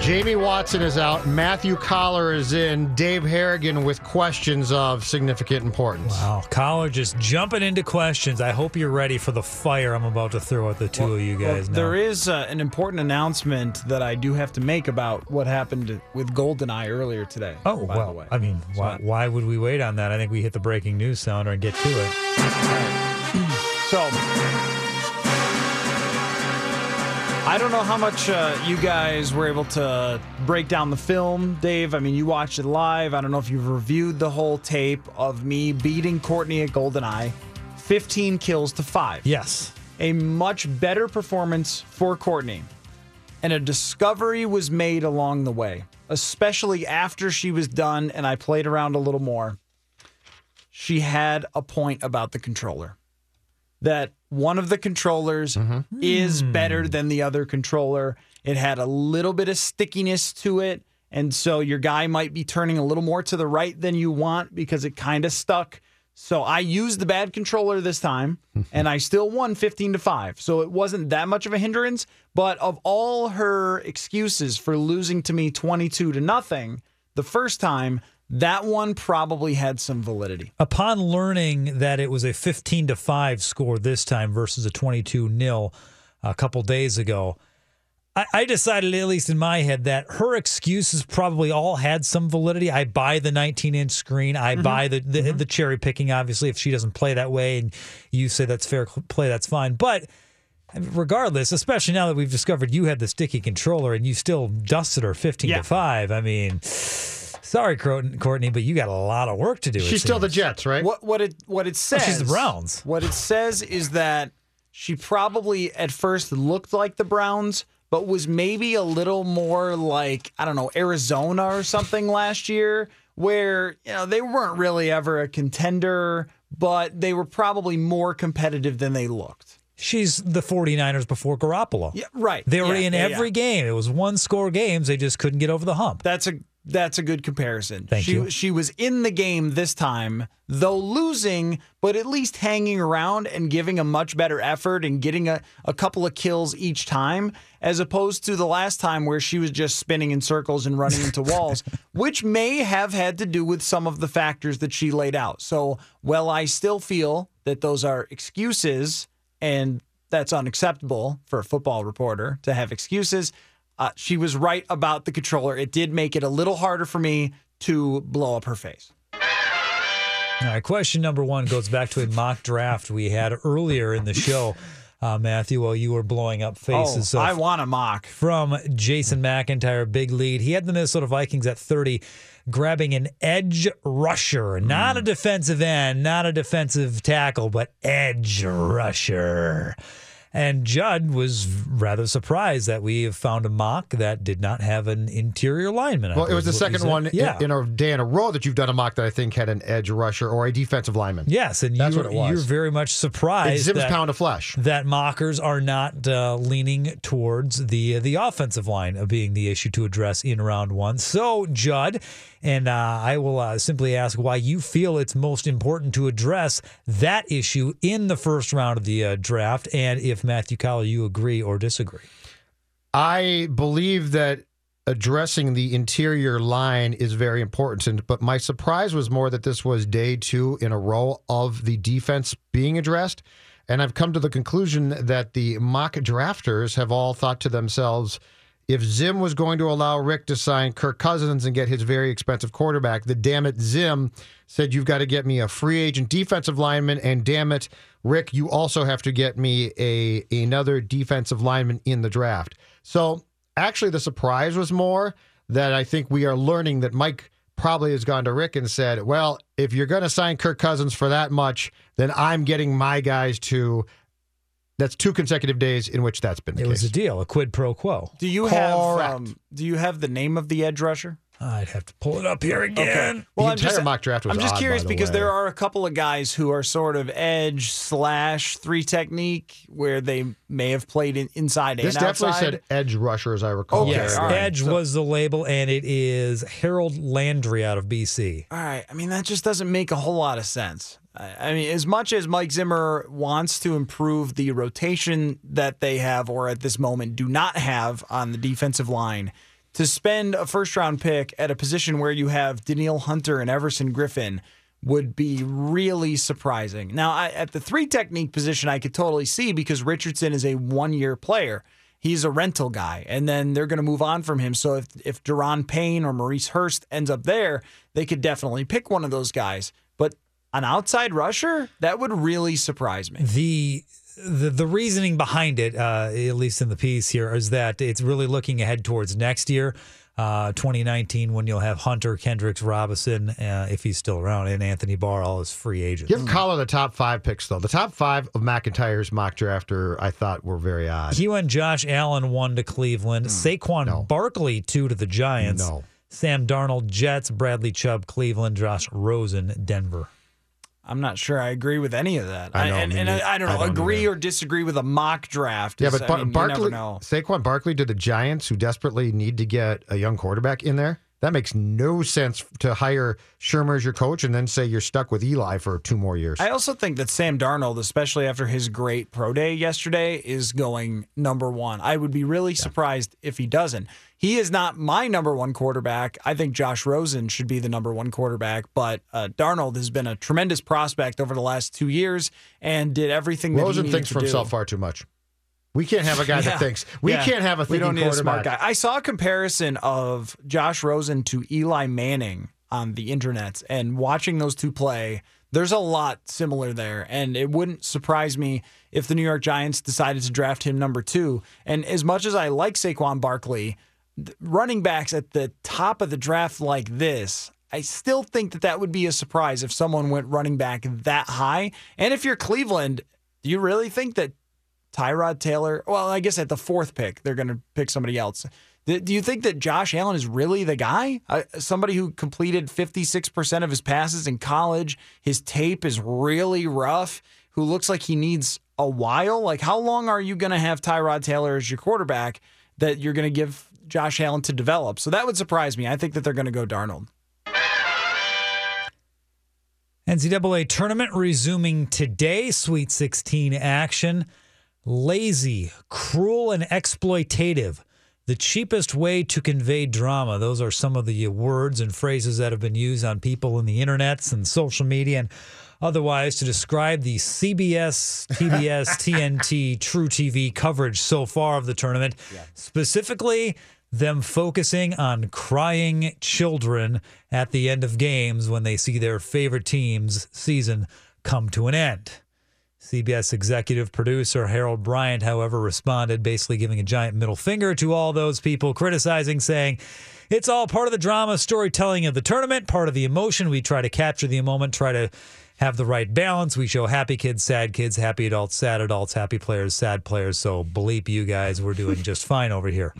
Jamie Watson is out. Matthew Coller is in. Dave Harrigan with questions of significant importance. Wow, Coller just jumping into questions. I hope you're ready for the fire I'm about to throw at the two of you guys now. There is uh, an important announcement that I do have to make about what happened with GoldenEye earlier today. Oh, by well, the way. I mean, So why, why would we wait on that? I think we hit the breaking news sounder and get to it. So, I don't know how much uh, you guys were able to break down the film, Dave. I mean, you watched it live. I don't know if you've reviewed the whole tape of me beating Courtney at GoldenEye, 15 kills to five. Yes. A much better performance for Courtney. And a discovery was made along the way, especially after she was done and I played around a little more. She had a point about the controller that one of the controllers mm-hmm. is hmm. better than the other controller. It had a little bit of stickiness to it. And so your guy might be turning a little more to the right than you want because it kind of stuck. So I used the bad controller this time and I still won 15 to 5. So it wasn't that much of a hindrance, but of all her excuses for losing to me 22 to nothing the first time, that one probably had some validity. Upon learning that it was a 15 to 5 score this time versus a 22 nil a couple days ago, I, I decided, at least in my head, that her excuses probably all had some validity. I buy the 19 inch screen. I mm-hmm. buy the, the, mm-hmm. the cherry picking, obviously, if she doesn't play that way and you say that's fair play, that's fine. But regardless, especially now that we've discovered you had the sticky controller and you still dusted her 15 Yeah. to 5, I mean, sorry, Courtney, but you got a lot of work to do. She's still the. Jets, right? What what it what it says? Oh, she's the Browns. What it says is that she probably at first looked like the Browns, but was maybe a little more like I don't know Arizona or something last year, where you know they weren't really ever a contender, but they were probably more competitive than they looked. She's the 49ers before Garoppolo. Yeah, right. They were Yeah, in yeah, every yeah. game. It was one score games. They just couldn't get over the hump. That's a that's a good comparison. Thank she, you. She was in the game this time, though losing, but at least hanging around and giving a much better effort and getting a, a couple of kills each time, as opposed to the last time where she was just spinning in circles and running into walls, which may have had to do with some of the factors that she laid out. So, while I still feel that those are excuses and that's unacceptable for a football reporter to have excuses. Uh, she was right about the controller. It did make it a little harder for me to blow up her face. All right, question number one goes back to a mock draft we had earlier in the show, uh, Matthew, while you were blowing up faces. Oh, So I want a mock. from Jason McIntyre, big lead. He had the Minnesota Vikings at 30, grabbing an edge rusher, not a defensive end, not a defensive tackle, but edge rusher. And Judd was rather surprised that we have found a mock that did not have an interior lineman. I Well, it was the second one said. in, in a day in a row that you've done a mock that I think had an edge rusher or a defensive lineman. Yes, and That's you're, what it was. you're very much surprised. Zim's that- pound of flesh. that mockers are not uh, leaning towards the the offensive line of being the issue to address in round one. So, Judd, and uh, I will uh, simply ask why you feel it's most important to address that issue in the first round of the uh, draft, and if Matthew Coller, you agree or disagree. I believe that addressing the interior line is very important. But my surprise was more that this was day two in a row of the defense being addressed. And I've come to the conclusion that the mock drafters have all thought to themselves if Zim was going to allow Rick to sign Kirk Cousins and get his very expensive quarterback, the damn it Zim said, You've got to get me a free agent defensive lineman. And damn it, Rick, you also have to get me a another defensive lineman in the draft. So actually, the surprise was more that I think we are learning that Mike probably has gone to Rick and said, Well, if you're going to sign Kirk Cousins for that much, then I'm getting my guys to that's two consecutive days in which that's been the It case. was a deal, a quid pro quo. Do you have Correct. um, Do you have the name of the edge rusher? I'd have to pull it up here again. Well, The I'm entire just, mock draft was I'm just odd, curious by the because way. there are a couple of guys who are sort of edge slash three technique where they may have played in, inside This and definitely outside. said edge rusher, as I recall. Okay, Yes, all right. Edge So- was the label, and it is Harold Landry out of BC. All right. I mean, that just doesn't make a whole lot of sense. I mean, as much as Mike Zimmer wants to improve the rotation that they have, or at this moment do not have on the defensive line, to spend a first round pick at a position where you have Danielle Hunter and Everson Griffen would be really surprising. Now, I, at the three technique position, I could totally see because Richardson is a one year player. He's a rental guy, and then they're going to move on from him. So if if Da'Ron Payne or Maurice Hurst ends up there, they could definitely pick one of those guys. But an outside rusher, that would really surprise me. The the the reasoning behind it, uh, at least in the piece here, is that it's really looking ahead towards next year, uh, 2019, when you'll have Hunter, Kendricks, Robinson, uh, if he's still around, and Anthony Barr all as free agents. Give Coller the top five picks, though. The top five of McIntyre's mock drafter, I thought, were very odd. He went Josh Allen one to Cleveland, Saquon Barkley two to the Giants, No. Sam Darnold Jets, Bradley Chubb Cleveland, Josh Rosen Denver. I'm not sure I agree with any of that. I know, and, and. I, I don't I know, don't agree either. or disagree with a mock draft. yeah, is- but I Bar- mean, you Barkley, never know. Saquon Barkley to the Giants, who desperately need to get a young quarterback in there. That makes no sense to hire Shurmur as your coach and then say you're stuck with Eli for two more years. I also think that Sam Darnold, especially after his great pro day yesterday, is going number one. I would be really surprised if he doesn't. He is not my number one quarterback. I think Josh Rosen should be the number one quarterback, but uh, Darnold has been a tremendous prospect over the last two years and did everything that he Rosen thinks for do. himself far too much. We can't have a guy Yeah. that thinks. We Yeah. can't have a We don't need a smart guy. I saw a comparison of Josh Rosen to Eli Manning on the internet, and watching those two play, there's a lot similar there. And it wouldn't surprise me if the New York Giants decided to draft him number two. And as much as I like Saquon Barkley, running backs at the top of the draft like this. I still think that that would be a surprise if someone went running back that high. And if you're Cleveland, do you really think that Tyrod Taylor. Well, I guess at the fourth pick, they're going to pick somebody else. Do you think that Josh Allen is really the guy? Uh, somebody who completed 56% of his passes in college, his tape is really rough, who looks like he needs a while? Like, how long are you going to have Tyrod Taylor as your quarterback that you're going to give Josh Allen to develop? So that would surprise me. I think that they're going to go Darnold. NCAA tournament resuming today, Sweet 16 action. Lazy, cruel, and exploitative. The cheapest way to convey drama. Those are some of the words and phrases that have been used on people in the internets and social media and otherwise to describe the CBS, TBS, TNT, True TV coverage so far of the tournament. Specifically, them focusing on crying children at the end of games when they see their favorite team's season come to an end. CBS executive producer Harold Bryant, however, responded, basically giving a giant middle finger to all those people criticizing, saying, It's all part of the drama storytelling of the tournament, part of the emotion. We try to capture the moment, try to have the right balance. We show happy kids, sad kids, happy adults, sad adults, happy players, sad players. So, bleep you guys, we're doing just fine over here.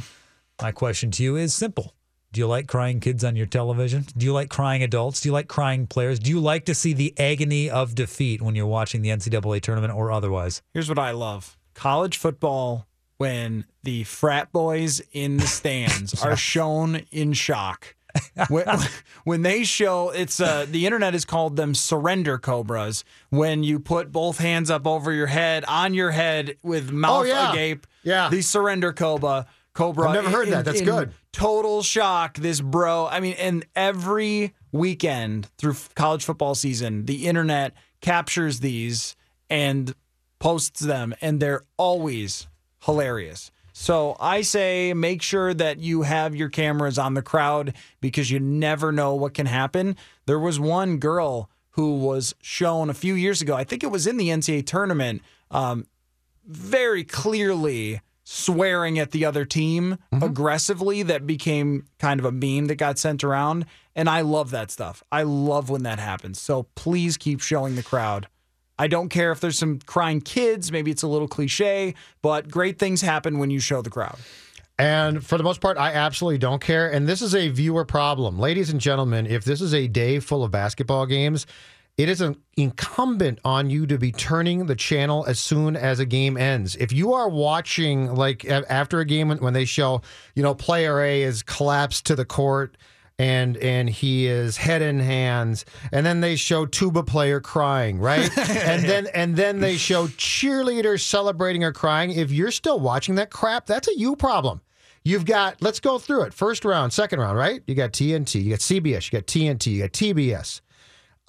My question to you is simple. Do you like crying kids on your television? Do you like crying adults? Do you like crying players? Do you like to see the agony of defeat when you're watching the NCAA tournament or otherwise? Here's what I love college football when the frat boys in the stands are shown in shock. when, when they show it's uh, the internet has called them surrender cobras when you put both hands up over your head on your head with mouth Oh, yeah. agape Yeah. the surrender cobra cobra I've never heard in- that. That's good. total shock this bro i mean and every weekend through college football season the internet captures these and posts them, and they're always hilarious. So I say make sure that you have your cameras on the crowd because you never know what can happen. There was one girl who was shown a few years ago, I think it was in the NCAA tournament, um, very clearly swearing at the other team mm-hmm. aggressively that became kind of a meme that got sent around. And I love that stuff. I love when that happens. So please keep showing the crowd. I don't care if there's some crying kids, maybe it's a little cliche, but great things happen when you show the crowd. And for the most part, I absolutely don't care. And this is a viewer problem. Ladies and gentlemen, if this is a day full of basketball games, it is an incumbent on you to be turning the channel as soon as a game ends. If you are watching, like after a game when, when they show, you know, player A is collapsed to the court and and he is head in hands, and then they show tuba player crying, right? and then and then they show cheerleaders celebrating or crying. If you're still watching that crap, that's a you problem. You've got, let's go through it. First round, second round, right? You got TNT, you got CBS, you got TNT, you got TBS.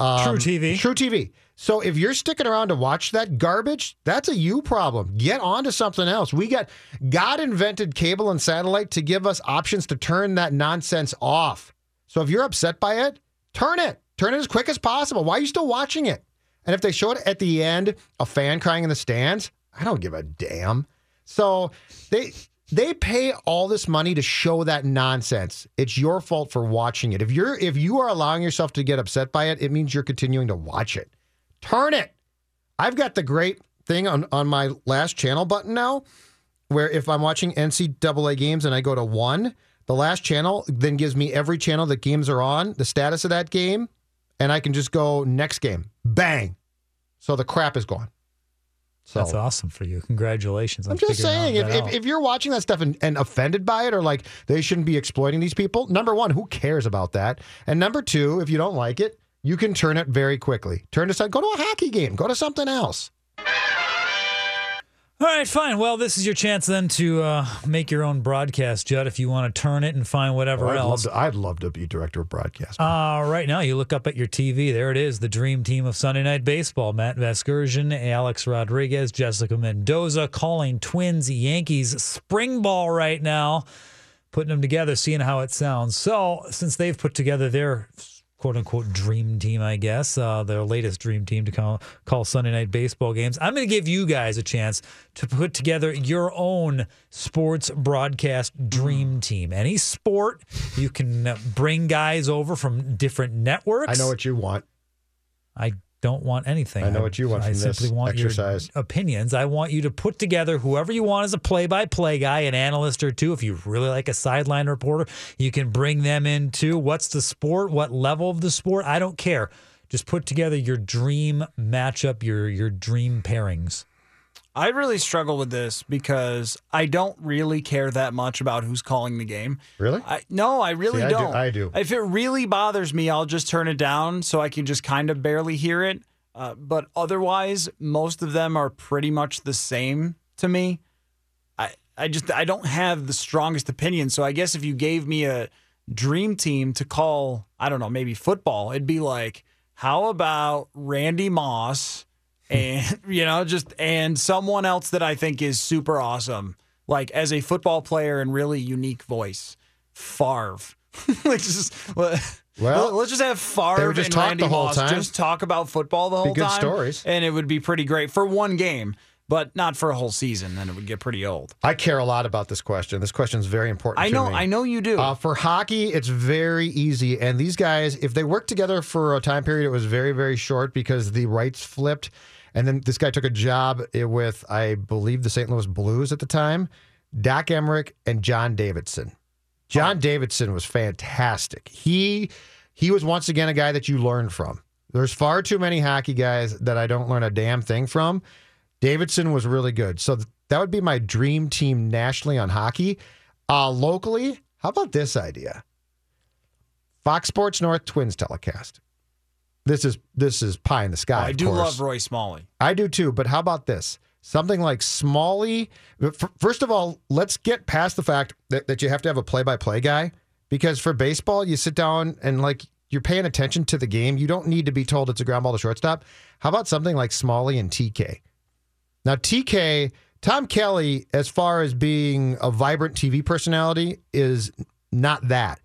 True um, TV. True TV. So if you're sticking around to watch that garbage, that's a you problem. Get on to something else. We got God invented cable and satellite to give us options to turn that nonsense off. So if you're upset by it, turn it. Turn it as quick as possible. Why are you still watching it? And if they show it at the end, a fan crying in the stands, I don't give a damn. So they they pay all this money to show that nonsense. It's your fault for watching it. If you're if you are allowing yourself to get upset by it, it means you're continuing to watch it. Turn it. I've got the great thing on, on my last channel button now, where if I'm watching NCAA games and I go to one, the last channel then gives me every channel that games are on, the status of that game, and I can just go next game. Bang. So the crap is gone. So That's awesome for you. Congratulations. on I'm just saying, if, if, if you're watching that stuff and, and offended by it or like they shouldn't be exploiting these people, number one, who cares about that? And number two, if you don't like it, you can turn it very quickly. Turn something, go to a hockey game, go to something else. All right, fine. Well, this is your chance then to uh, make your own broadcast, Judd, if you want to turn it and find whatever I'd, love else. to, I'd love to be director of broadcast. Uh, right now, you look up at your TV. There it is, the dream team of Sunday Night Baseball. Matt Vasgersian, Alex Rodriguez, Jessica Mendoza calling Twins Yankees spring ball right now, putting them together, seeing how it sounds. So, since they've put together their quote unquote dream team, I guess, uh, their latest dream team to call, call Sunday Night Baseball games, I'm going to give you guys a chance to put together your own sports broadcast dream team. Any sport, you can uh, bring guys over from different networks. I know what you want. I don't want anything. I know what you want I this simply want exercise. your opinions. I want you to put together whoever you want as a play-by-play guy, an analyst or two. If you really like a sideline reporter, you can bring them in too. What's the sport? What level of the sport? I don't care. Just put together your dream matchup, your your dream pairings. I really struggle with this because I don't really care that much about who's calling the game. Really? I, no, I really See, I do- don't. I do. If it really bothers me, I'll just turn it down so I can just kind of barely hear it. Uh, but otherwise, most of them are pretty much the same to me. I, I just I don't have the strongest opinion. So I guess if you gave me a dream team to call, I don't know, maybe football, it'd be like, how about Randy Moss and you know just and someone else that I think is super awesome, like as a football player and really unique voice, Favre. like just well, Well, let's just have Favre just and talk Randy the whole Moss just talk about football the whole good time. stories. and it would be pretty great for one game, but not for a whole season. Then it would get pretty old. I care a lot about this question. This question is very important I to know, me. I know you do. Uh, for hockey, it's very easy. And these guys, if they worked together for a time period, it was very, very short because the rights flipped. And then this guy took a job with, I believe, the St. Louis Blues at the time, Doc Emrick and John Davidson. John Davidson was fantastic. He he was once again a guy that you learn from. There's far too many hockey guys that I don't learn a damn thing from. Davidson was really good. So th- that would be my dream team nationally on hockey. Uh, locally, how about this idea? Fox Sports North Twins telecast. This is this is pie in the sky. Oh, I of do course. love Roy Smalley. I do too. But how about this? Something like Smalley. First of all, let's get past the fact that, that you have to have a play by play guy because for baseball, you sit down and like you're paying attention to the game. You don't need to be told it's a ground ball to shortstop. How about something like Smalley and TK? Now, TK, Tom Kelly, as far as being a vibrant TV personality, is not that.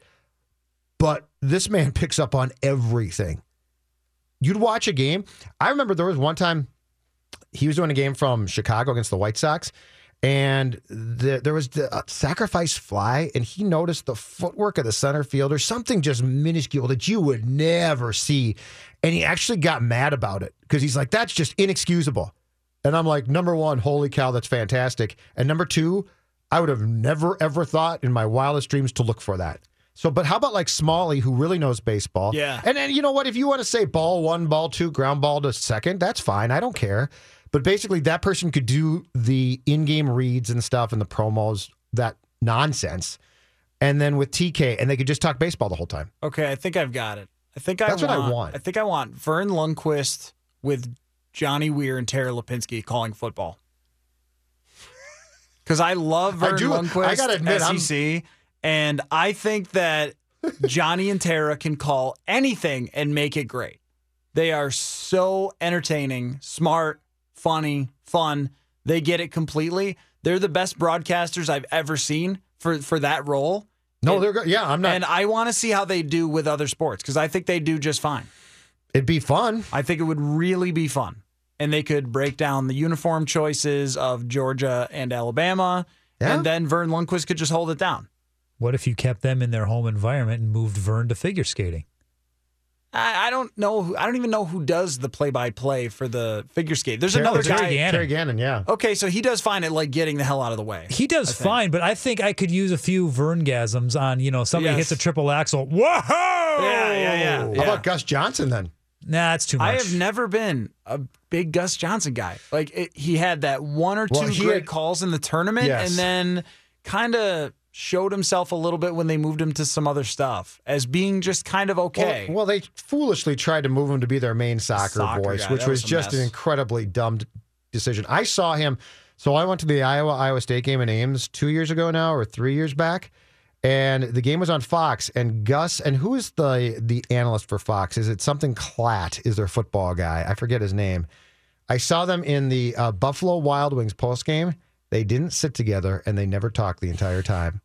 But this man picks up on everything. You'd watch a game. I remember there was one time he was doing a game from Chicago against the White Sox, and the, there was the uh, sacrifice fly, and he noticed the footwork of the center fielder, something just minuscule that you would never see. And he actually got mad about it because he's like, that's just inexcusable. And I'm like, number one, holy cow, that's fantastic. And number two, I would have never, ever thought in my wildest dreams to look for that. So, but how about like Smalley, who really knows baseball? Yeah. And then you know what? If you want to say ball one, ball two, ground ball to second, that's fine. I don't care. But basically, that person could do the in-game reads and stuff and the promos, that nonsense. And then with TK, and they could just talk baseball the whole time. Okay, I think I've got it. I think I That's I what I want, want. I think I want Verne Lundquist with Johnny Weir and Tara Lipinski calling football. Because I love I Verne do- I gotta admit, I'm- SEC, and I think that Johnny and Tara can call anything and make it great. They are so entertaining, smart, funny, fun. They get it completely. They're the best broadcasters I've ever seen for for that role. No, And- they're go- yeah. I'm not. and I want to see how they do with other sports because I think they do just fine. it'd be fun. I think it would really be fun. And they could break down the uniform choices of Georgia and Alabama. Yeah. And then Verne Lundquist could just hold it down. What if you kept them in their home environment and moved Verne to figure skating? I, I don't know. Who, I don't even know who does the play by play for the figure skate. There's another Terry guy. Gannon. Terry Gannon, yeah. Okay, so he does fine at like getting the hell out of the way. He does think. fine, but I think I could use a few Verngasms on, you know, somebody Yes. hits a triple axle. Whoa! Yeah, yeah, yeah. How about Gus Johnson then? Nah, it's too much. I have never been a big Gus Johnson guy. Like it, he had that one or two Well, he great had- calls in the tournament, Yes. and then kind of showed himself a little bit when they moved him to some other stuff as being just kind of okay. Well, well, they foolishly tried to move him to be their main soccer, Soccer voice, guy, which that was, was just an incredibly dumb decision. I saw him. So I went to the Iowa Iowa State game in Ames two years ago now, or three years back, and the game was on Fox. And Gus, and who is the the analyst for Fox? Is it something Klatt? Is their football guy? I forget his name. I saw them in the uh, Buffalo Wild Wings post game. They didn't sit together, and they never talked the entire time.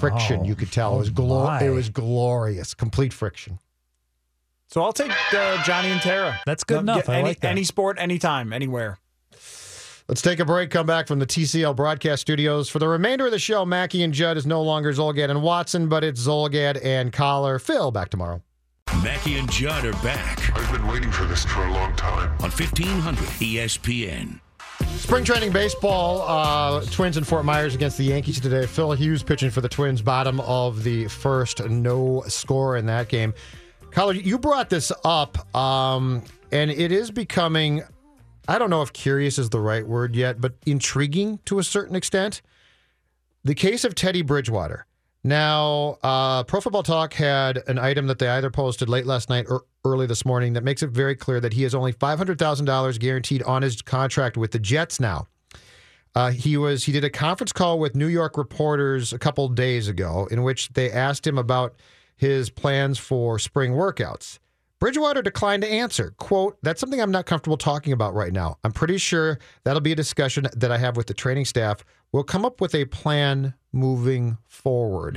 Friction, you could tell. it was glo- it was glorious, complete friction. so I'll take uh, Johnny and Tara. That's good No, enough. I Any, like that. any sport, anytime, anywhere. Let's take a break. Come back from the TCL broadcast studios. For the remainder of the show, Mackey and Judd is no longer Zulgad and Watson, but it's Zulgad and Coller. Phil, back tomorrow. Mackey and Judd are back I've been waiting for this for a long time. on E 1500 ESPN. Spring training baseball, uh, Twins in Fort Myers against the Yankees today. Phil Hughes pitching for the Twins, bottom of the first, no score in that game. Coller, you brought this up, um, and it is becoming, I don't know if curious is the right word yet, but intriguing to a certain extent. The case of Teddy Bridgewater. Now, uh, Pro Football Talk had an item that they either posted late last night or early this morning that makes it very clear that he has only $500,000 guaranteed on his contract with the Jets now. Uh, he was he did a conference call with New York reporters a couple days ago in which they asked him about his plans for spring workouts. Bridgewater declined to answer. Quote, that's something I'm not comfortable talking about right now. I'm pretty sure that'll be a discussion that I have with the training staff. We'll come up with a plan moving forward.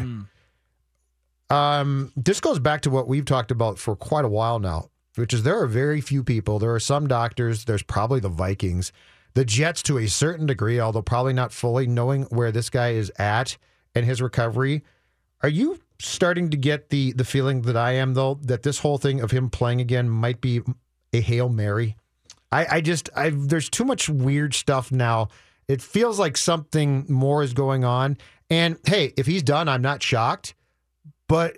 Um, this goes back to what we've talked about for quite a while now, which is there are very few people. There are some doctors, there's probably the Vikings, the Jets to a certain degree, although probably not fully, knowing where this guy is at and his recovery. Are you starting to get the the feeling that I am though that this whole thing of him playing again might be a hail mary? I, I just I there's too much weird stuff now. It feels like something more is going on. And hey, if he's done, I'm not shocked. But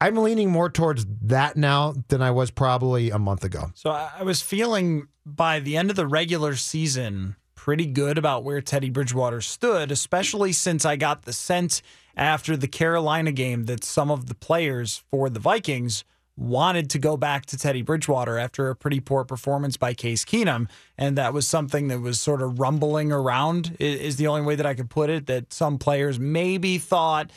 I'm leaning more towards that now than I was probably a month ago. So I was feeling by the end of the regular season pretty good about where Teddy Bridgewater stood, especially since I got the sense after the Carolina game that some of the players for the Vikings wanted to go back to Teddy Bridgewater after a pretty poor performance by Case Keenum. And that was something that was sort of rumbling around, is the only way that I could put it, that some players maybe thought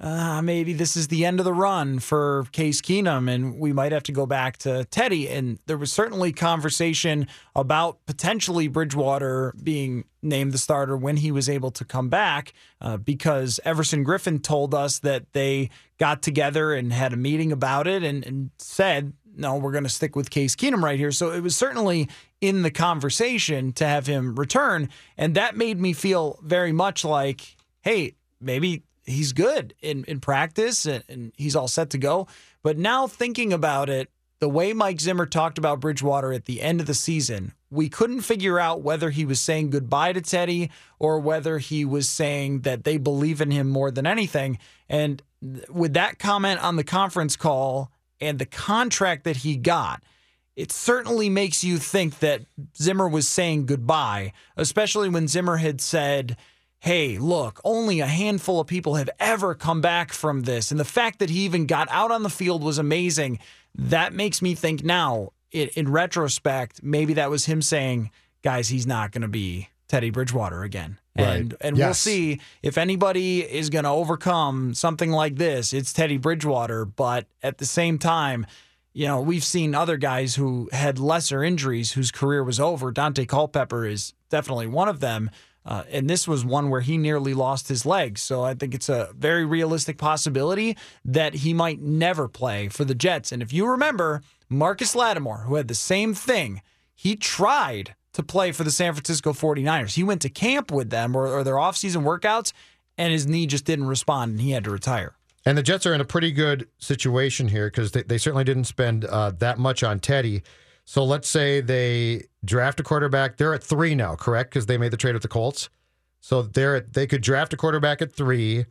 uh, maybe this is the end of the run for Case Keenum, and we might have to go back to Teddy. And there was certainly conversation about potentially Bridgewater being named the starter when he was able to come back, uh, because Everson Griffen told us that they got together and had a meeting about it and, and said, no, we're going to stick with Case Keenum right here. So it was certainly in the conversation to have him return. And that made me feel very much like, hey, maybe he's good in, in practice and, and he's all set to go. But now thinking about it, the way Mike Zimmer talked about Bridgewater at the end of the season, we couldn't figure out whether he was saying goodbye to Teddy or whether he was saying that they believe in him more than anything. And with that comment on the conference call and the contract that he got, it certainly makes you think that Zimmer was saying goodbye, especially when Zimmer had said, hey, look, only a handful of people have ever come back from this. And the fact that he even got out on the field was amazing. That makes me think now, in, in retrospect, maybe that was him saying, guys, he's not going to be Teddy Bridgewater again. And, Right. and we'll see if anybody is going to overcome something like this, it's Teddy Bridgewater. But at the same time, you know, we've seen other guys who had lesser injuries whose career was over. Daunte Culpepper is definitely one of them. Uh, and this was one where he nearly lost his leg. So I think it's a very realistic possibility that he might never play for the Jets. And if you remember, Marcus Lattimore, who had the same thing, he tried to play for the San Francisco 49ers. He went to camp with them or, or their offseason workouts, and his knee just didn't respond, and he had to retire. And the Jets are in a pretty good situation here because they, they certainly didn't spend uh, that much on Teddy. So let's say they draft a quarterback. They're at three now, correct? Because they made the trade with the Colts. So they're at, they could draft a quarterback at three.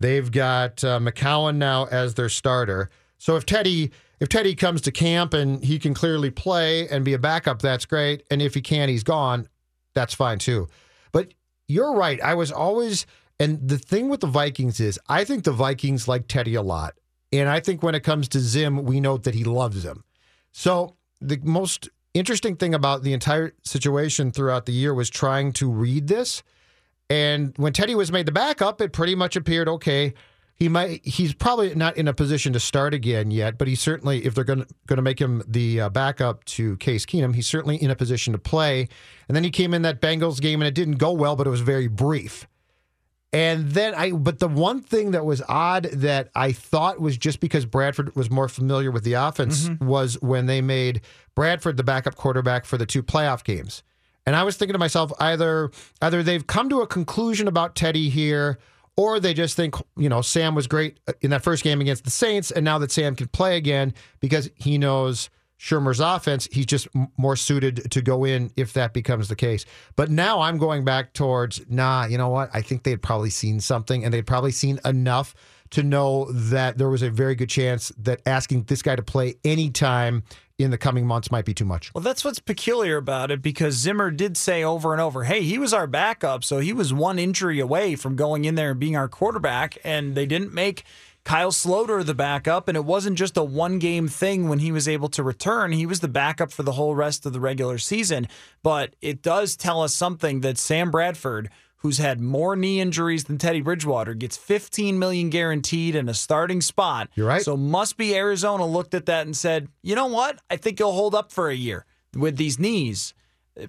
They've got uh, McCown now as their starter. So if Teddy if Teddy comes to camp and he can clearly play and be a backup, that's great. And if he can't, he's gone. That's fine too. But you're right. I was always and the thing with the Vikings is I think the Vikings like Teddy a lot. And I think when it comes to Zim, we know that he loves him. So the most interesting thing about the entire situation throughout the year was trying to read this. And when Teddy was made the backup, it pretty much appeared okay. He might he's probably not in a position to start again yet, but he's certainly if they're going to going to make him the uh, backup to Case Keenum, he's certainly in a position to play. And then he came in that Bengals game and it didn't go well, but it was very brief. And then I, but the one thing that was odd that I thought was just because Bradford was more familiar with the offense mm-hmm. was when they made Bradford the backup quarterback for the two playoff games. And I was thinking to myself, either either they've come to a conclusion about Teddy here, or they just think, you know, Sam was great in that first game against the Saints, and now that Sam can play again because he knows Shurmur's offense, he's just more suited to go in if that becomes the case. But now I'm going back towards, nah, you know what? I think they'd probably seen something and they'd probably seen enough to know that there was a very good chance that asking this guy to play anytime in the coming months might be too much. Well, that's what's peculiar about it because Zimmer did say over and over, hey, he was our backup. So he was one injury away from going in there and being our quarterback. And they didn't make Kyle Sloter the backup. And it wasn't just a one game thing when he was able to return. He was the backup for the whole rest of the regular season. But it does tell us something that Sam Bradford, who's had more knee injuries than Teddy Bridgewater, gets 15 million guaranteed in a starting spot. You're right. So must be Arizona looked at that and said, you know what? I think he'll hold up for a year with these knees.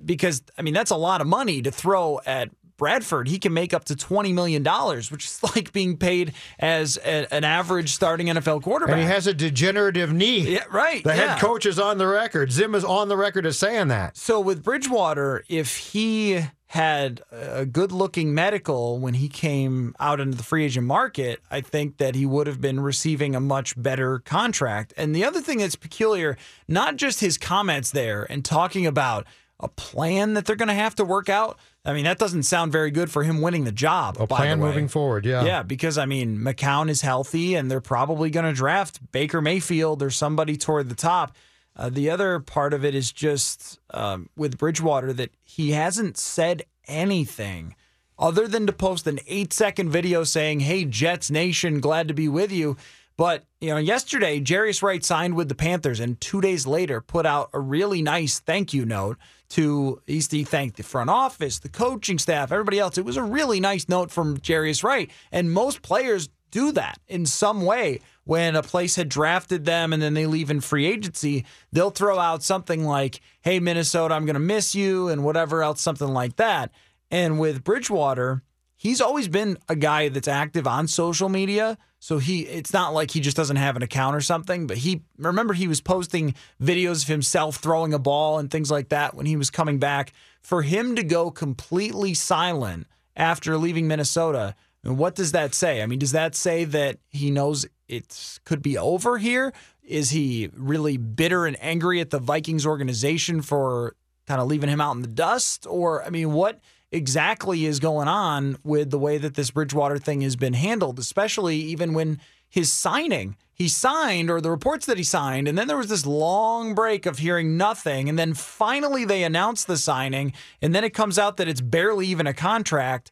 Because, I mean, that's a lot of money to throw at Bradford. He can make up to $20 million, which is like being paid as a, an average starting NFL quarterback. And he has a degenerative knee. Yeah, right, The yeah. head coach is on the record. Zim is on the record as saying that. So with Bridgewater, if he had a good looking medical when he came out into the free agent market, I think that he would have been receiving a much better contract. And the other thing that's peculiar, not just his comments there and talking about a plan that they're going to have to work out. I mean, that doesn't sound very good for him winning the job. A by plan moving forward, yeah. Yeah, because I mean, McCown is healthy, and they're probably going to draft Baker Mayfield or somebody toward the top. Uh, the other part of it is just um, with Bridgewater that he hasn't said anything other than to post an eight second video saying, Hey, Jets Nation, glad to be with you. But, you know, yesterday, Jarius Wright signed with the Panthers and two days later put out a really nice thank you note to, he's, he thanked the front office, the coaching staff, everybody else. It was a really nice note from Jarius Wright. And most players do that in some way. When a place had drafted them and then they leave in free agency, they'll throw out something like, hey, Minnesota, I'm going to miss you, and whatever else, something like that. And with Bridgewater, he's always been a guy that's active on social media. So he it's not like he just doesn't have an account or something, but he remember he was posting videos of himself throwing a ball and things like that when he was coming back. For him to go completely silent after leaving Minnesota, and what does that say? I mean, does that say that he knows it could be over here? Is he really bitter and angry at the Vikings organization for kind of leaving him out in the dust? Or, I mean, what exactly is going on with the way that this Bridgewater thing has been handled, especially even when his signing, he signed, or the reports that he signed, and then there was this long break of hearing nothing. And then finally they announced the signing, and then it comes out that it's barely even a contract.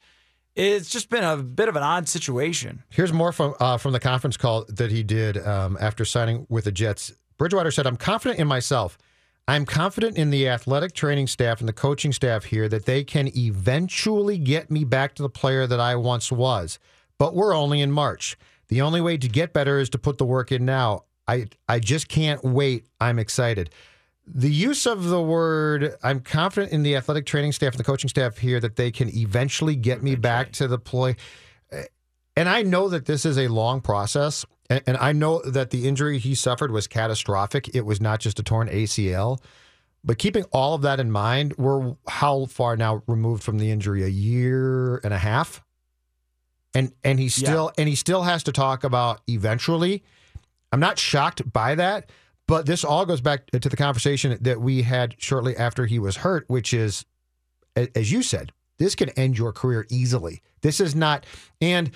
It's just been a bit of an odd situation. Here's more from uh, from the conference call that he did um, after signing with the Jets. Bridgewater said, "I'm confident in myself. I'm confident in the athletic training staff and the coaching staff here that they can eventually get me back to the player that I once was. But we're only in March. The only way to get better is to put the work in now. I I just can't wait. I'm excited." The use of the word, I'm confident in the athletic training staff and the coaching staff here that they can eventually get me back to the play. And I know that this is a long process. And, and I know that the injury he suffered was catastrophic. It was not just a torn ACL. But keeping all of that in mind, we're how far now removed from the injury? A year and a half? And and he still and he still has to talk about eventually. I'm not shocked by that, but this all goes back to the conversation that we had shortly after he was hurt, which is, as you said, this can end your career easily. This is not, and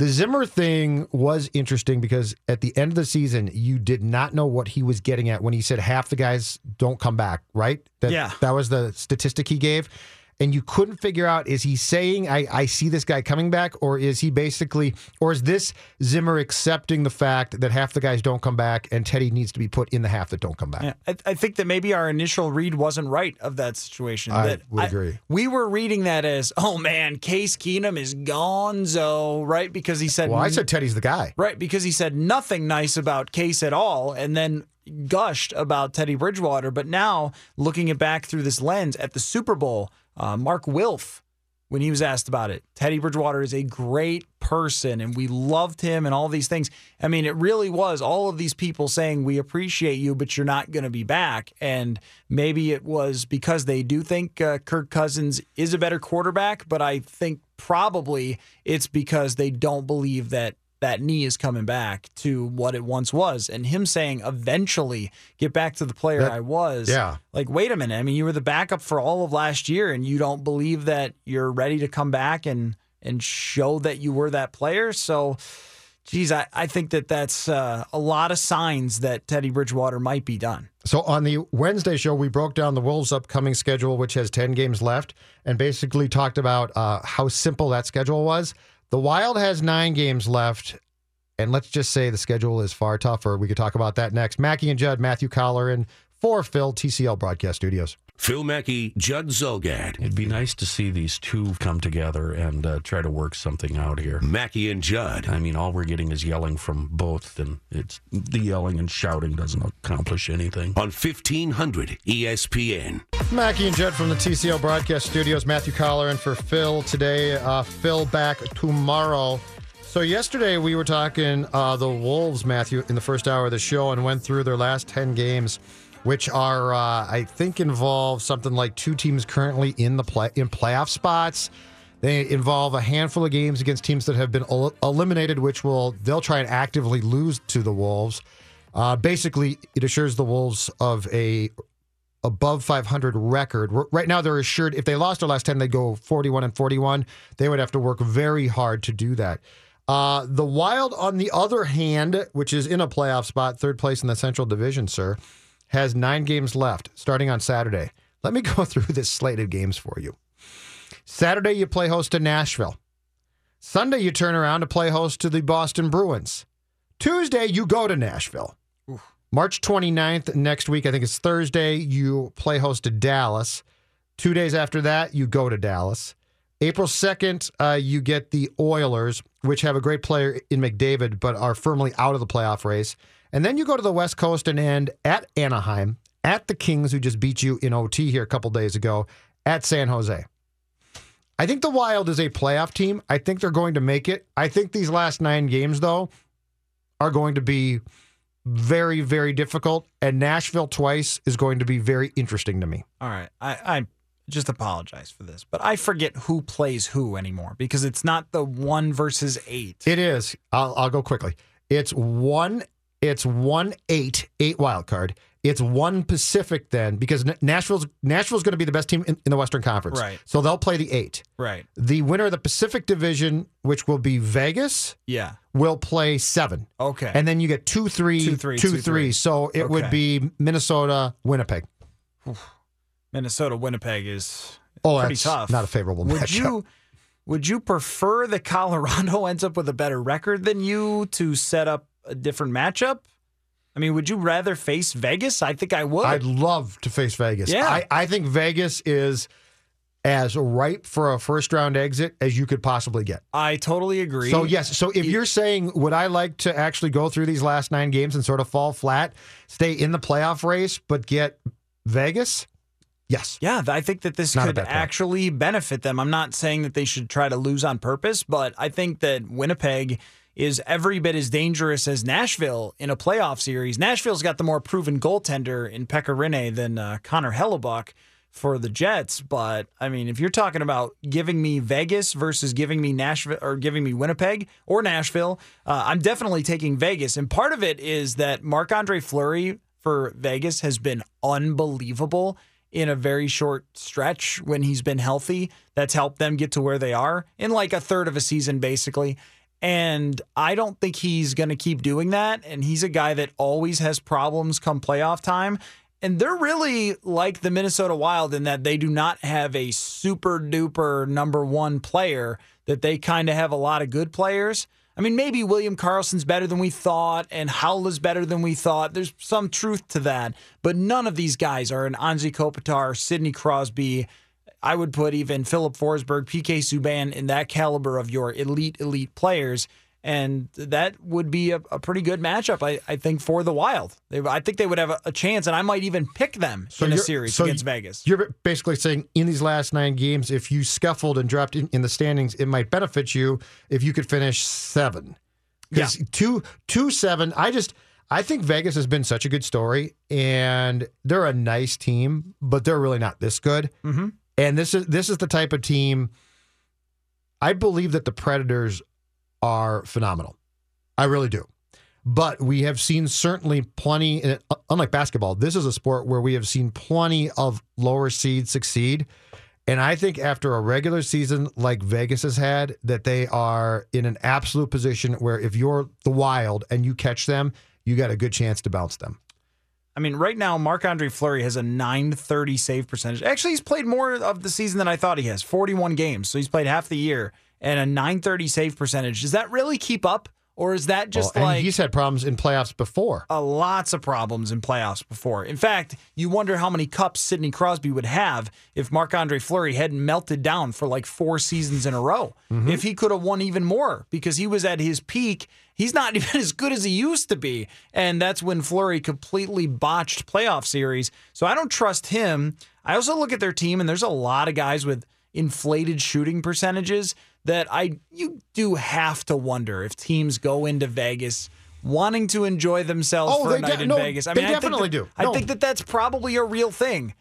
the Zimmer thing was interesting because at the end of the season, you did not know what he was getting at when he said half the guys don't come back, right? That, Yeah. That was the statistic he gave. And you couldn't figure out is he saying, I, I see this guy coming back, or is he basically, or is this Zimmer accepting the fact that half the guys don't come back and Teddy needs to be put in the half that don't come back? Yeah, I, I think that maybe our initial read wasn't right of that situation. I that would agree. we were reading that as, oh man, Case Keenum is gonzo, right? Because he said, Well, I said Teddy's the guy. right, because he said nothing nice about Case at all, and then gushed about Teddy Bridgewater. But now, looking it back through this lens at the Super Bowl, uh, Mark Wilf, when he was asked about it, Teddy Bridgewater is a great person, and we loved him, and all these things. I mean, it really was all of these people saying, "We appreciate you, but you're not going to be back." And maybe it was because they do think uh, Kirk Cousins is a better quarterback, but I think probably it's because they don't believe that that knee is coming back to what it once was. And him saying eventually get back to the player That- I was. yeah. Like, wait a minute. I mean, you were the backup for all of last year and you don't believe that you're ready to come back and and show that you were that player. So geez, I, I think that that's uh, a lot of signs that Teddy Bridgewater might be done. So on the Wednesday show, we broke down the Wolves' upcoming schedule, which has 10 games left, and basically talked about uh, how simple that schedule was. The Wild has nine games left, and let's just say the schedule is far tougher. We could talk about that next. Mackey and Judd, Matthew Coller, and for Phil, TCL Broadcast Studios. Phil Mackey, Judd Zulgad. It'd be nice to see these two come together and uh, try to work something out here. Mackey and Judd. I mean, all we're getting is yelling from both, and it's the yelling and shouting doesn't accomplish anything. On 1500 ESPN. Mackey and Judd from the TCL Broadcast Studios. Matthew Coller and for Phil today. Uh, Phil back tomorrow. So yesterday we were talking uh, the Wolves, Matthew, in the first hour of the show, and went through their last ten games, which are uh, I think involve something like two teams currently in the play in playoff spots. They involve a handful of games against teams that have been el- eliminated, which will they'll try and actively lose to the Wolves. Uh, basically, it assures the Wolves of a above 500 record. R- Right now, they're assured if they lost their last 10, they go 41 and 41. They would have to work very hard to do that. Uh, the Wild, on the other hand, which is in a playoff spot, third place in the Central Division, sir, has nine games left starting on Saturday. Let me go through this slate of games for you. Saturday, you play host to Nashville. Sunday, you turn around to play host to the Boston Bruins. Tuesday, you go to Nashville. March 29th, next week, I think it's Thursday, you play host to Dallas. Two days after that, you go to Dallas. April 2nd, uh, you get the Oilers. which have a great player in McDavid, but are firmly out of the playoff race. And then you go to the West Coast and end at Anaheim, at the Kings, who just beat you in OT here a couple days ago, at San Jose. I think the Wild is a playoff team. I think they're going to make it. I think these last nine games, though, are going to be very, very difficult. And Nashville twice is going to be very interesting to me. All right. I, I just apologize for this, but I forget who plays who anymore because it's not the one versus eight. It is. I'll, I'll go quickly. It's one. It's one eight eight wild card. It's one Pacific then because Nashville's Nashville's going to be the best team in, in the Western Conference. Right. So they'll play the eight. right. The winner of the Pacific Division, which will be Vegas, Yeah. will play seven. Okay. And then you get two, three, Two, three, two, two, three. three. So it would be Minnesota, Winnipeg. Minnesota Winnipeg is Oh, pretty tough. not a favorable Would matchup. you would you prefer that Colorado ends up with a better record than you to set up a different matchup? I mean, would you rather face Vegas? I think I would. I'd love to face Vegas. Yeah. I, I think Vegas is as ripe for a first round exit as you could possibly get. I totally agree. So yes, so if you're saying would I like to actually go through these last 9 games and sort of fall flat, stay in the playoff race but get Vegas? Yes. Yeah, I think that this Not could actually benefit them. I'm not saying that they should try to lose on purpose, but I think that Winnipeg is every bit as dangerous as Nashville in a playoff series. Nashville's got the more proven goaltender in Pekka Rinne than uh, Connor Hellebuyck for the Jets. But I mean, if you're talking about giving me Vegas versus giving me Nashville or giving me Winnipeg or Nashville, uh, I'm definitely taking Vegas. And part of it is that Marc Andre Fleury for Vegas has been unbelievable in a very short stretch when he's been healthy. That's helped them get to where they are in like a third of a season, basically. And I don't think he's going to keep doing that. And he's a guy that always has problems come playoff time. And they're really like the Minnesota Wild in that they do not have a super duper number one player, that they kind of have a lot of good players. I mean, maybe William Karlsson's better than we thought, and Haula is better than we thought. There's some truth to that, but none of these guys are an Anze Kopitar, Sidney Crosby. I would put even Filip Forsberg, PK Subban in that caliber of your elite, elite players. And that would be a, a pretty good matchup, I, I think, for the Wild. They, I think they would have a, a chance, and I might even pick them in a series so against Vegas. You're basically saying in these last nine games, if you scuffled and dropped in, in the standings, it might benefit you if you could finish seven. Because two, two, seven. I just, I think Vegas has been such a good story, and they're a nice team, but they're really not this good. Mm-hmm. And this is this is the type of team. I believe that the Predators are phenomenal. I really do. But we have seen certainly plenty, uh, unlike basketball, this is a sport where we have seen plenty of lower seeds succeed. And I think after a regular season like Vegas has had, that they are in an absolute position where if you're the wild and you catch them, you got a good chance to bounce them. I mean, right now, Marc Andre Fleury has a 930 save percentage. Actually, he's played more of the season than I thought he has 41 games. So he's played half the year and a 930 save percentage. Does that really keep up? Or is that just Well, and like he's had problems in playoffs before. uh, lots of problems in playoffs before? In fact, you wonder how many cups Sidney Crosby would have if Marc Andre Fleury hadn't melted down for like four seasons in a row. If he could have won even more because he was at his peak. He's not even as good as he used to be. And that's when Fleury completely botched playoff series. So I don't trust him. I also look at their team, and there's a lot of guys with inflated shooting percentages that I you do have to wonder if teams go into Vegas wanting to enjoy themselves Oh, for a they de- night in no, Vegas. I they mean, I think definitely that- do. I think that that's probably a real thing.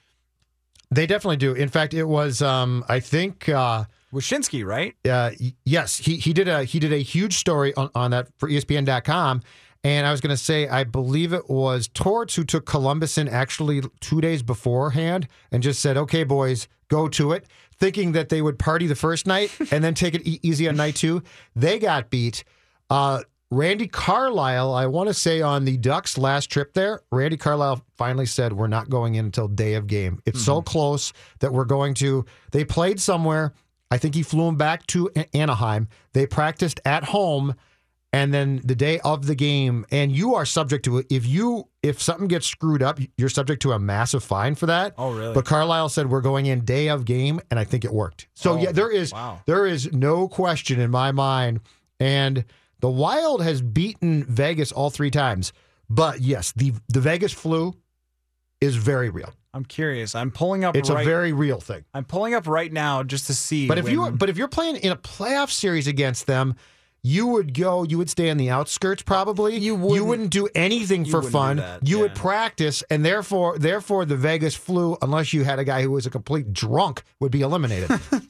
They definitely do. In fact, it was um, I think uh, Wyshynski, right? uh, yes, he he did a he did a huge story on, on that for ESPN.com. And I was going to say, I believe it was Torts who took Columbus in actually two days beforehand and just said, "Okay, boys, go to it," thinking that they would party the first night and then take it e- easy on night two. They got beat. Uh, Randy Carlyle, I want to say on the Ducks' last trip there, Randy Carlyle finally said, "We're not going in until day of game. It's so close that we're going to." They played somewhere. I think he flew them back to Anaheim. They practiced at home, and then the day of the game. And you are subject to if you if something gets screwed up, you're subject to a massive fine for that. Oh, really? But Carlyle said we're going in day of game, and I think it worked. So Oh, yeah, there is wow. there is no question in my mind And the Wild has beaten Vegas all three times. But yes, the the Vegas flu is very real. I'm curious. I'm pulling up. It's right, a very real thing. I'm pulling up right now just to see. But if you when- but if you're playing in a playoff series against them, you would go. You would stay on the outskirts probably. You You wouldn't- wouldn't do anything for wouldn't fun. that, you would practice, and therefore, therefore, the Vegas flu, unless you had a guy who was a complete drunk, would be eliminated.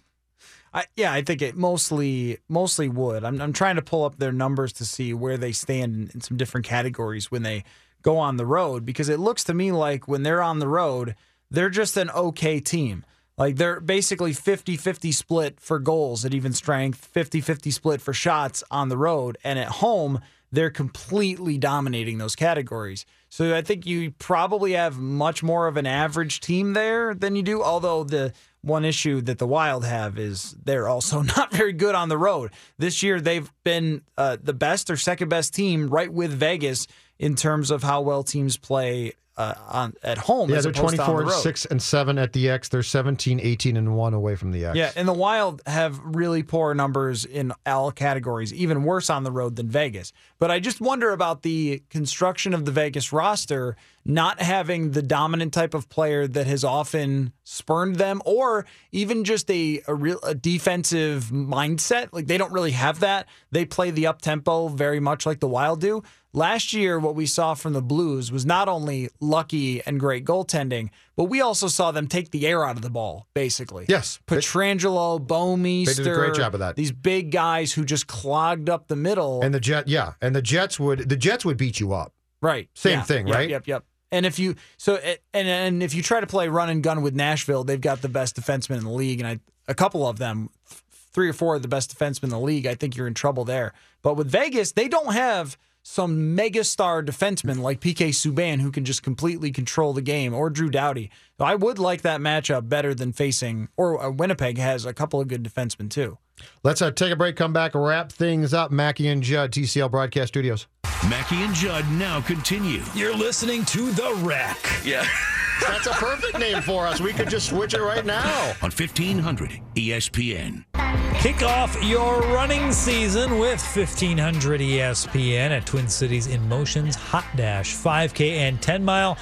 I, yeah, I think it mostly mostly would. I'm I'm trying to pull up their numbers to see where they stand in, in some different categories when they go on the road because it looks to me like when they're on the road, they're just an okay team. Like they're basically 50-50 split for goals at even strength, 50-50 split for shots on the road and at home they're completely dominating those categories. So I think you probably have much more of an average team there than you do. Although the one issue that the Wild have is they're also not very good on the road. This year they've been uh, the best or second best team, right with Vegas in terms of how well teams play uh, on at home. yeah, they're opposed to 24, the 6, and 7 at the X. They're 17, 18, and 1 away from the X. Yeah, and the Wild have really poor numbers in all categories, even worse on the road than Vegas. But I just wonder about the construction of the Vegas roster not having the dominant type of player that has often spurned them, or even just a a real a defensive mindset. Like they don't really have that. They play the up tempo very much like the Wild do. Last year, what we saw from the Blues was not only lucky and great goaltending, but we also saw them take the air out of the ball, basically. Yes. Pietrangelo, Bouwmeester. They did a great job of that. These big guys who just clogged up the middle. And the Jet, yeah, and the Jets would the Jets would beat you up. right. Same Yeah. thing, Yep, right? Yep, yep. And if you so it- and and if you try to play run and gun with Nashville, they've got the best defensemen in the league, and I a couple of them, three or four of the best defensemen in the league. I think you're in trouble there. But with Vegas, they don't have some megastar defenseman like PK Subban who can just completely control the game, or Drew Doughty. I would like that matchup better than facing, or uh, Winnipeg has a couple of good defensemen too. Let's uh, take a break, come back, wrap things up. Mackey and Judd, TCL Broadcast Studios. Mackey and Judd now continue. You're listening to The Wreck. Yeah. That's a perfect name for us. We could just switch it right now. On E 1500 ESPN. Kick off your running season with 1500 ESPN at Twin Cities in Motion's Hot Dash 5K and 10 mile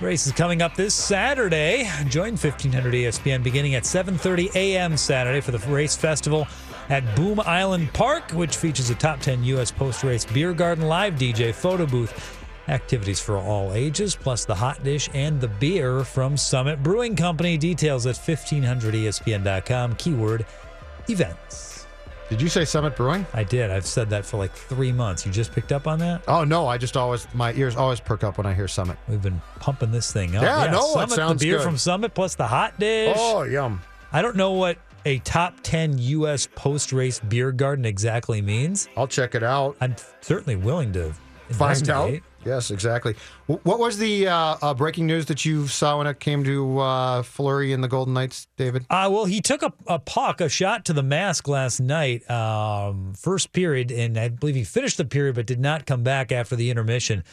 race is coming up this Saturday. Join 1500 ESPN beginning at 7:30 a.m. Saturday for the race festival at Boom Island Park, which features a top 10 U.S. post race beer garden, live DJ, photo booth. Activities for all ages, plus the hot dish and the beer from Summit Brewing Company. Details at E 1500ESPN.com. Keyword events. Did you say Summit Brewing? I did. I've said that for like three months. You just picked up on that? Oh no, I just always my ears always perk up when I hear Summit. We've been pumping this thing up. Yeah, no, it Summit, sounds the beer good. from Summit plus the hot dish. Oh yum. I don't know what a top 10 U.S. post race beer garden exactly means. I'll check it out. I'm certainly willing to Find out. Investigate. Yes, exactly. What was the uh, uh, breaking news that you saw when it came to uh, Fleury and the Golden Knights, David? Uh, well, he took a, a puck, a shot to the mask last night, um, first period, and I believe he finished the period but did not come back after the intermission.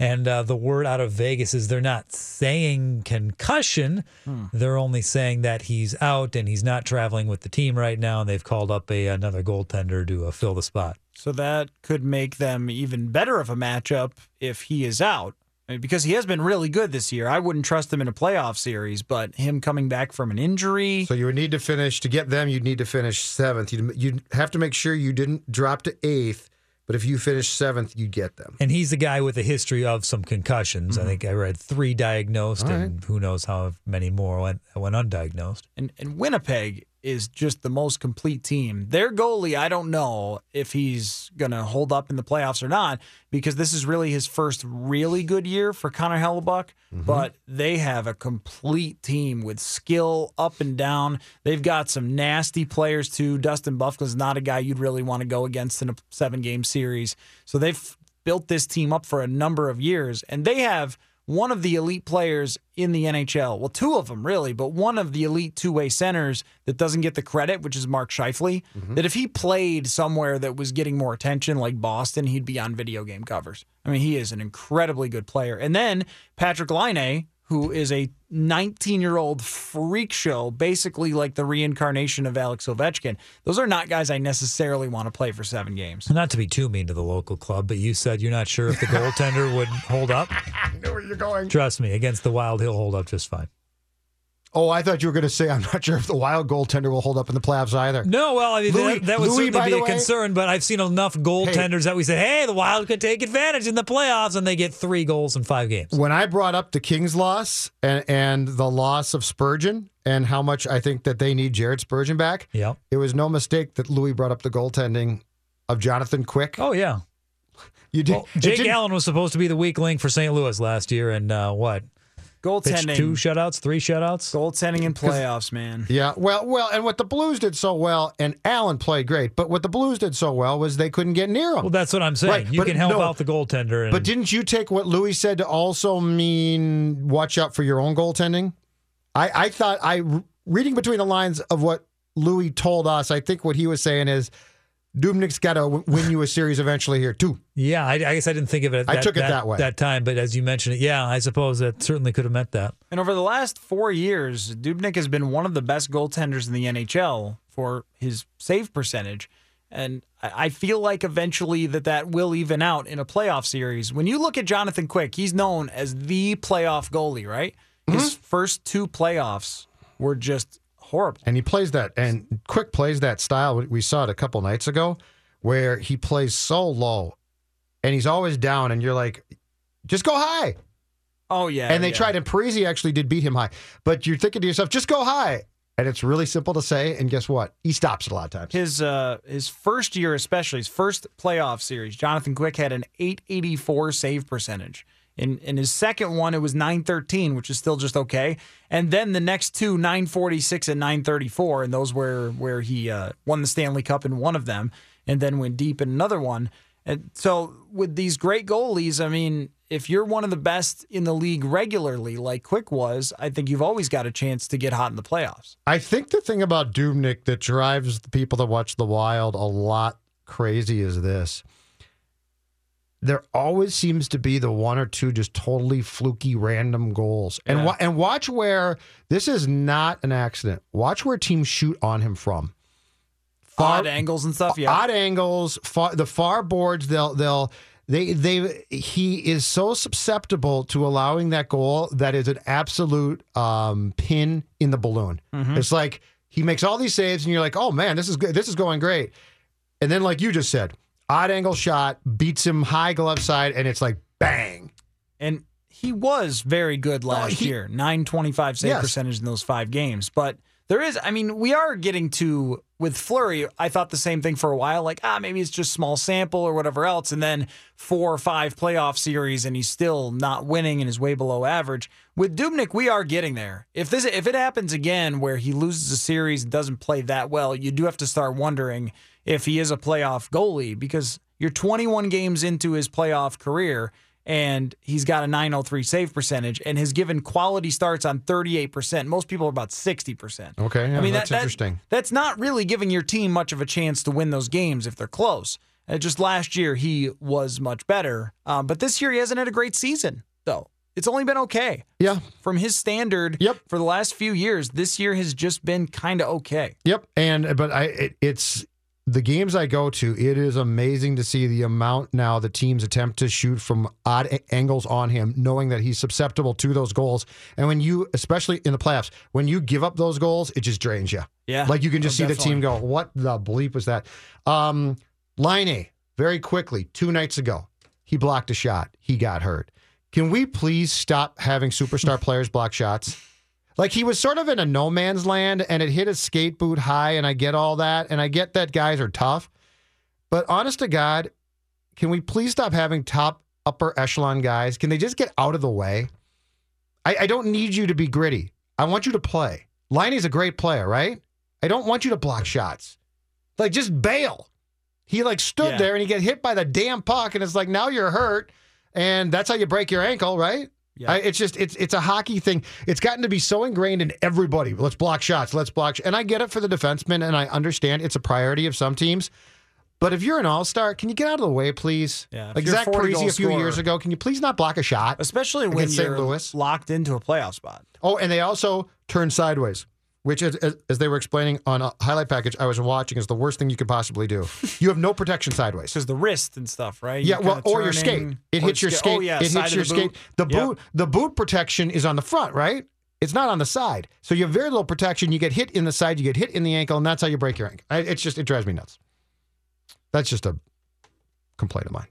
And uh, the word out of Vegas is they're not saying concussion. They're only saying that he's out and he's not traveling with the team right now. And they've called up a another goaltender to uh, fill the spot. So that could make them even better of a matchup if he is out. I mean, because he has been really good this year. I wouldn't trust him in a playoff series, but him coming back from an injury. So you would need to finish to get them. You'd need to finish seventh. You'd, you'd have to make sure you didn't drop to eighth. But if you finish seventh, you'd get them. And he's a guy with a history of some concussions. I mm-hmm. think I read three diagnosed, All and who knows how many more went, went undiagnosed. And, and Winnipeg is just the most complete team. Their goalie, I don't know if he's going to hold up in the playoffs or not because this is really his first really good year for Connor Hellebuyck. Mm-hmm. But they have a complete team with skill up and down. They've got some nasty players too. Dustin Byfuglien's not a guy you'd really want to go against in a seven game series. So they've built this team up for a number of years, and they have one of the elite players in the NHL. Well, two of them really, but one of the elite two-way centers that doesn't get the credit, which is Mark Scheifele. Mm-hmm. That if he played somewhere that was getting more attention, like Boston, he'd be on video game covers. I mean, he is an incredibly good player. And then Patrik Laine, who is a 19 year old freak show, basically like the reincarnation of Alex Ovechkin. Those are not guys I necessarily want to play for seven games. Not to be too mean to the local club, but you said you're not sure if the goaltender would hold up. I know where you're going. Trust me, against the Wild, he'll hold up just fine. Oh, I thought you were going to say I'm not sure if the Wild goaltender will hold up in the playoffs either. No, well, I mean Louis- that, that would Louis, certainly be a way- concern, but I've seen enough goaltenders that we say, hey, the Wild could take advantage in the playoffs, and they get three goals in five games. When I brought up the Kings loss and, and the loss of Spurgeon and how much I think that they need Jared Spurgeon back, Yep. it was no mistake that Louis brought up the goaltending of Jonathan Quick. Oh yeah. you did. Well, Jake Allen was supposed to be the weak link for St. Louis last year, and uh, what? Pitched Goaltending. two shutouts, three shutouts. Goaltending in playoffs, man. Yeah, well, well, and what the Blues did so well, and Allen played great, but what the Blues did so well was they couldn't get near him. Well, that's what I'm saying. Right, you but can help no, out the goaltender. And, But didn't you take what Louis said to also mean watch out for your own goaltending? I, I thought I reading between the lines of what Louis told us. I think what he was saying is Dubnyk's got to win you a series eventually here too. yeah, I, I guess I didn't think of it. I that, took it that way. that time. But as you mentioned it, yeah, I suppose that certainly could have meant that. And over the last four years, Dubnik has been one of the best goaltenders in the NHL for his save percentage. And I I feel like eventually that that will even out in a playoff series. When you look at Jonathan Quick, he's known as the playoff goalie, right? Mm-hmm. His first two playoffs were just horrible. And he plays that, and Quick plays that style. We saw it a couple nights ago, where he plays so low, and he's always down, and you're like, just go high. Oh yeah, and they yeah. tried, and Parise actually did beat him high. But you're thinking to yourself, just go high. And it's really simple to say. And guess what? He stops it a lot of times. his uh his first year especially his first playoff series jonathan quick had an 884 save percentage in in his second one it was 913 which is still just okay. And then the next two 946 and 934 and those were where he uh, won the stanley cup in one of them and then went deep in another one. And so with these great goalies i mean if you're one of the best in the league regularly like quick was i think you've always got a chance to get hot in the playoffs. I think the thing about Dubnyk that drives the people that watch the Wild a lot crazy is this. There always seems to be the one or two just totally fluky random goals. And Yeah. wa- and watch where this is not an accident. Watch where teams shoot on him from. Far- odd angles and stuff yeah odd angles, far, the far boards. They'll they'll they they he is so susceptible to allowing that goal that is an absolute um, pin in the balloon. It's like he makes all these saves, and you're like, oh man, this is good. This is going great. And then, like you just said, odd angle shot beats him high glove side, and it's like bang. And he was very good oh, last he- year, 925 save Yes. percentage in those five games. But there is, I mean, we are getting to, with Fleury, I thought the same thing for a while, like, ah, maybe it's just small sample or whatever else. And then four or five playoff series and he's still not winning and is way below average. With Dubnyk, we are getting there. If this, if it happens again where he loses a series and doesn't play that well, you do have to start wondering if he is a playoff goalie because you're 21 games into his playoff career and he's got a 903 save percentage and has given quality starts on 38%. Most people are about 60%. Okay, yeah, I mean, that's that- that- interesting. That's not really giving your team much of a chance to win those games if they're close. Uh, just last year, he was much better. Um, but this year, he hasn't had a great season, though. It's only been okay. Yeah, From his standard Yep. for the last few years, this year has just been kind of okay. Yep, and but I it, it's the games I go to. It is amazing to see the amount now the teams attempt to shoot from odd angles on him, knowing that he's susceptible to those goals. And when you, especially in the playoffs, when you give up those goals, it just drains you. Yeah. like you can just Oh, see the team go, "What the bleep was that?" Um, Line A, very quickly, two nights ago, he blocked a shot. He got hurt. Can we please stop having superstar players block shots? Like he was sort of in a no man's land and it hit his skate boot high, and I get all that, and I get that guys are tough. But honest to God, can we please stop having top upper echelon guys? Can they just get out of the way? I, I don't need you to be gritty. I want you to play. Laine's a great player, right? I don't want you to block shots. Like just bail. He like stood Yeah. there and he get hit by the damn puck, and it's like now you're hurt, and that's how you break your ankle, right? Yeah. I, it's just it's it's a hockey thing. It's gotten to be so ingrained in everybody. Let's block shots. Let's block. sh-" And I get it for the defensemen, and I understand it's a priority of some teams. But if you're an all star, can you get out of the way, please? Yeah, Like a Zach 40 Parise a few years ago, can you please not block a shot? Especially when Against St. you're Louis. locked into a playoff spot. Oh, and they also turn sideways, which, is, as, as they were explaining on a highlight package I was watching, is the worst thing you could possibly do. you have no protection sideways. Because the wrist and stuff, right? Yeah, You're well, or your skate. It hits your oh, skate. Oh, yeah, it hits your the skate. boot. The Yep. boot, the boot protection is on the front, right? It's not on the side. So you have very little protection. You get hit in the side, you get hit in the ankle, and that's how you break your ankle. It's just it drives me nuts. That's just a complaint of mine.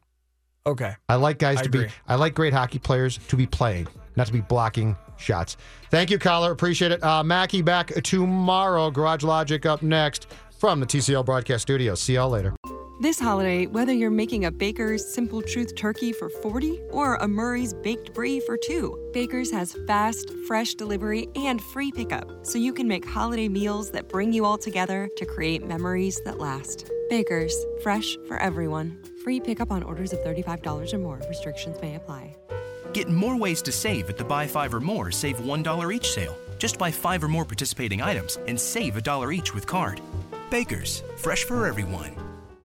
Okay. I like guys I to be. I like great hockey players to be playing, not to be blocking shots. Thank you, caller. Appreciate it. Uh, Mackey back tomorrow. Garage Logic up next from the TCL broadcast studio. See y'all later. This holiday, whether you're making a Baker's Simple Truth turkey for 40 or a Murray's Baked Brie for 2, Baker's has fast, fresh delivery and free pickup, so you can make holiday meals that bring you all together to create memories that last. Baker's, fresh for everyone. Free pickup on orders of $35 or more. Restrictions may apply. Get more ways to save at the Buy Five or More Save $1 each sale. Just buy five or more participating items and save a dollar each with card. Baker's, fresh for everyone.